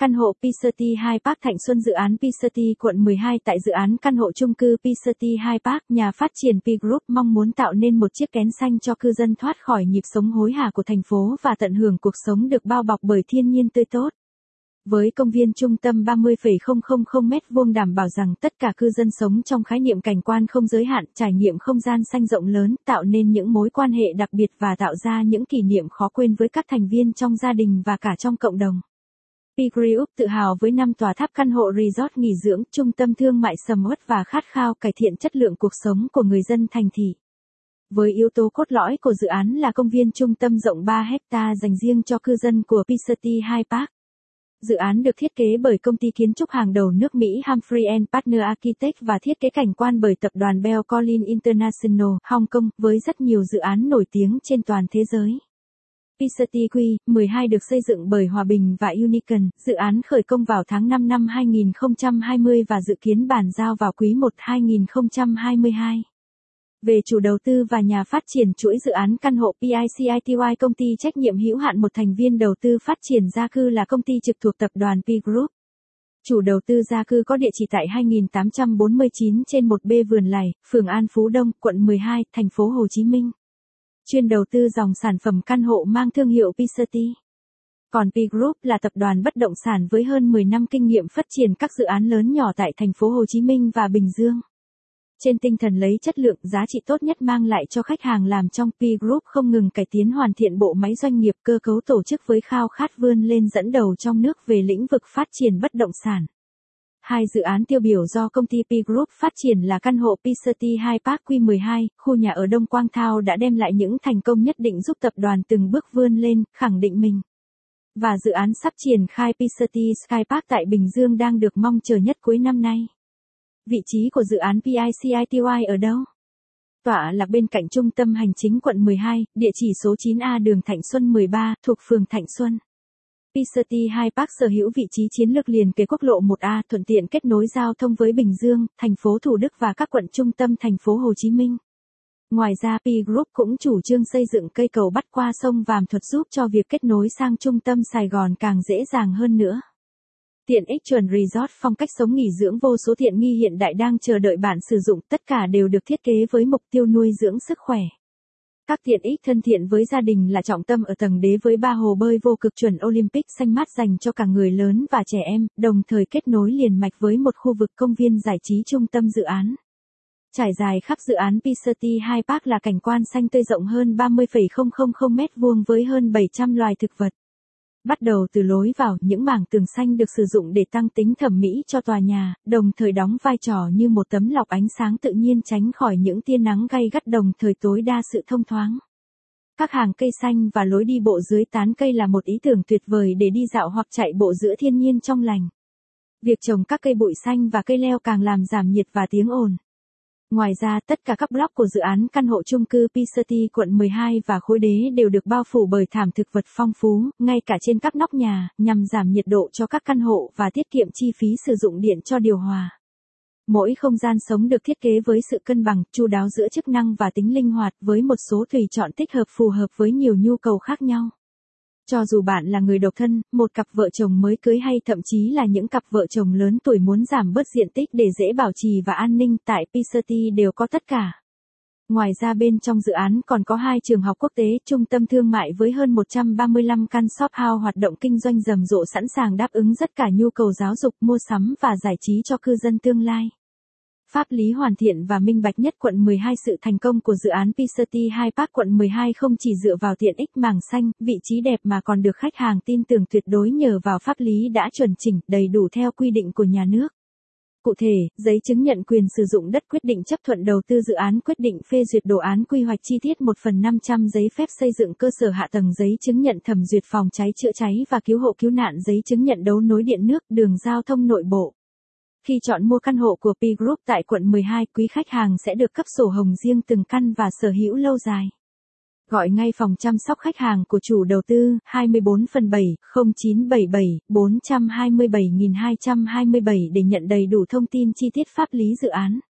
Căn hộ Pisati 2 Park Thạnh Xuân dự án Pisati quận 12 tại dự án căn hộ chung cư Pisati 2 Park, nhà phát triển P Group mong muốn tạo nên một chiếc kén xanh cho cư dân thoát khỏi nhịp sống hối hả của thành phố và tận hưởng cuộc sống được bao bọc bởi thiên nhiên tươi tốt. Với công viên trung tâm 30,000 mét vuông đảm bảo rằng tất cả cư dân sống trong khái niệm cảnh quan không giới hạn, trải nghiệm không gian xanh rộng lớn, tạo nên những mối quan hệ đặc biệt và tạo ra những kỷ niệm khó quên với các thành viên trong gia đình và cả trong cộng đồng. P Group tự hào với năm tòa tháp căn hộ resort nghỉ dưỡng, trung tâm thương mại sầm uất và khát khao cải thiện chất lượng cuộc sống của người dân thành thị. Với yếu tố cốt lõi của dự án là công viên trung tâm rộng 3 hecta dành riêng cho cư dân của Pisati High Park. Dự án được thiết kế bởi công ty kiến trúc hàng đầu nước Mỹ Humphrey Partner Architect và thiết kế cảnh quan bởi tập đoàn Bell Collins International, Hong Kong, với rất nhiều dự án nổi tiếng trên toàn thế giới. PCTQ, 12 được xây dựng bởi Hòa Bình và Unicon, dự án khởi công vào tháng 5 năm 2020 và dự kiến bàn giao vào quý 1 2022. Về chủ đầu tư và nhà phát triển chuỗi dự án căn hộ PICITY công ty trách nhiệm hữu hạn một thành viên đầu tư phát triển gia cư là công ty trực thuộc tập đoàn P Group. Chủ đầu tư gia cư có địa chỉ tại 2849 trên 1B Vườn Lài, phường An Phú Đông, quận 12, thành phố Hồ Chí Minh. Chuyên đầu tư dòng sản phẩm căn hộ mang thương hiệu Pisati. Còn P Group là tập đoàn bất động sản với hơn 10 năm kinh nghiệm phát triển các dự án lớn nhỏ tại thành phố Hồ Chí Minh và Bình Dương trên tinh thần lấy chất lượng, giá trị tốt nhất mang lại cho khách hàng làm trong P Group không ngừng cải tiến hoàn thiện bộ máy doanh nghiệp, cơ cấu tổ chức với khao khát vươn lên dẫn đầu trong nước về lĩnh vực phát triển bất động sản. Hai dự án tiêu biểu do công ty P Group phát triển là căn hộ P City 2 Park Q12, khu nhà ở Đông Quang Thao đã đem lại những thành công nhất định giúp tập đoàn từng bước vươn lên, khẳng định mình. Và dự án sắp triển khai P City Sky Park tại Bình Dương đang được mong chờ nhất cuối năm nay. Vị trí của dự án PICITY ở đâu? Tọa lạc bên cạnh trung tâm hành chính quận 12, địa chỉ số 9A đường Thạnh Xuân 13, thuộc phường Thạnh Xuân. Pisati 2 Park sở hữu vị trí chiến lược liền kế quốc lộ 1A, thuận tiện kết nối giao thông với Bình Dương, thành phố Thủ Đức và các quận trung tâm thành phố Hồ Chí Minh. Ngoài ra P Group cũng chủ trương xây dựng cây cầu bắt qua sông Vàm Thuật giúp cho việc kết nối sang trung tâm Sài Gòn càng dễ dàng hơn nữa. Tiện ích chuẩn resort phong cách sống nghỉ dưỡng vô số tiện nghi hiện đại đang chờ đợi bạn sử dụng, tất cả đều được thiết kế với mục tiêu nuôi dưỡng sức khỏe. Các tiện ích thân thiện với gia đình là trọng tâm ở tầng đế với ba hồ bơi vô cực chuẩn Olympic xanh mát dành cho cả người lớn và trẻ em, đồng thời kết nối liền mạch với một khu vực công viên giải trí trung tâm dự án. Trải dài khắp dự án Pisati 2 Park là cảnh quan xanh tươi rộng hơn 30,000 m2 với hơn 700 loài thực vật. Bắt đầu từ lối vào, những mảng tường xanh được sử dụng để tăng tính thẩm mỹ cho tòa nhà, đồng thời đóng vai trò như một tấm lọc ánh sáng tự nhiên tránh khỏi những tia nắng gay gắt đồng thời tối đa sự thông thoáng. Các hàng cây xanh và lối đi bộ dưới tán cây là một ý tưởng tuyệt vời để đi dạo hoặc chạy bộ giữa thiên nhiên trong lành. Việc trồng các cây bụi xanh và cây leo càng làm giảm nhiệt và tiếng ồn. Ngoài ra, tất cả các block của dự án căn hộ chung cư Pisati quận 12 và khối đế đều được bao phủ bởi thảm thực vật phong phú, ngay cả trên các nóc nhà, nhằm giảm nhiệt độ cho các căn hộ và tiết kiệm chi phí sử dụng điện cho điều hòa. Mỗi không gian sống được thiết kế với sự cân bằng, chu đáo giữa chức năng và tính linh hoạt với một số tùy chọn thích hợp phù hợp với nhiều nhu cầu khác nhau. Cho dù bạn là người độc thân, một cặp vợ chồng mới cưới hay thậm chí là những cặp vợ chồng lớn tuổi muốn giảm bớt diện tích để dễ bảo trì và an ninh tại Pisati đều có tất cả. Ngoài ra bên trong dự án còn có hai trường học quốc tế, trung tâm thương mại với hơn 135 căn shop house hoạt động kinh doanh rầm rộ sẵn sàng đáp ứng tất cả nhu cầu giáo dục, mua sắm và giải trí cho cư dân tương lai. Pháp lý hoàn thiện và minh bạch nhất quận 12 sự thành công của dự án Pisati 2 Park quận 12 không chỉ dựa vào tiện ích mảng xanh, vị trí đẹp mà còn được khách hàng tin tưởng tuyệt đối nhờ vào pháp lý đã chuẩn chỉnh, đầy đủ theo quy định của nhà nước. Cụ thể, giấy chứng nhận quyền sử dụng đất quyết định chấp thuận đầu tư dự án quyết định phê duyệt đồ án quy hoạch chi tiết 1 phần 500 giấy phép xây dựng cơ sở hạ tầng giấy chứng nhận thẩm duyệt phòng cháy chữa cháy và cứu hộ cứu nạn giấy chứng nhận đấu nối điện nước, đường giao thông nội bộ. Khi chọn mua căn hộ của P Group tại quận 12, quý khách hàng sẽ được cấp sổ hồng riêng từng căn và sở hữu lâu dài. Gọi ngay phòng chăm sóc khách hàng của chủ đầu tư 24 phần 7 0977 427 227 để nhận đầy đủ thông tin chi tiết pháp lý dự án.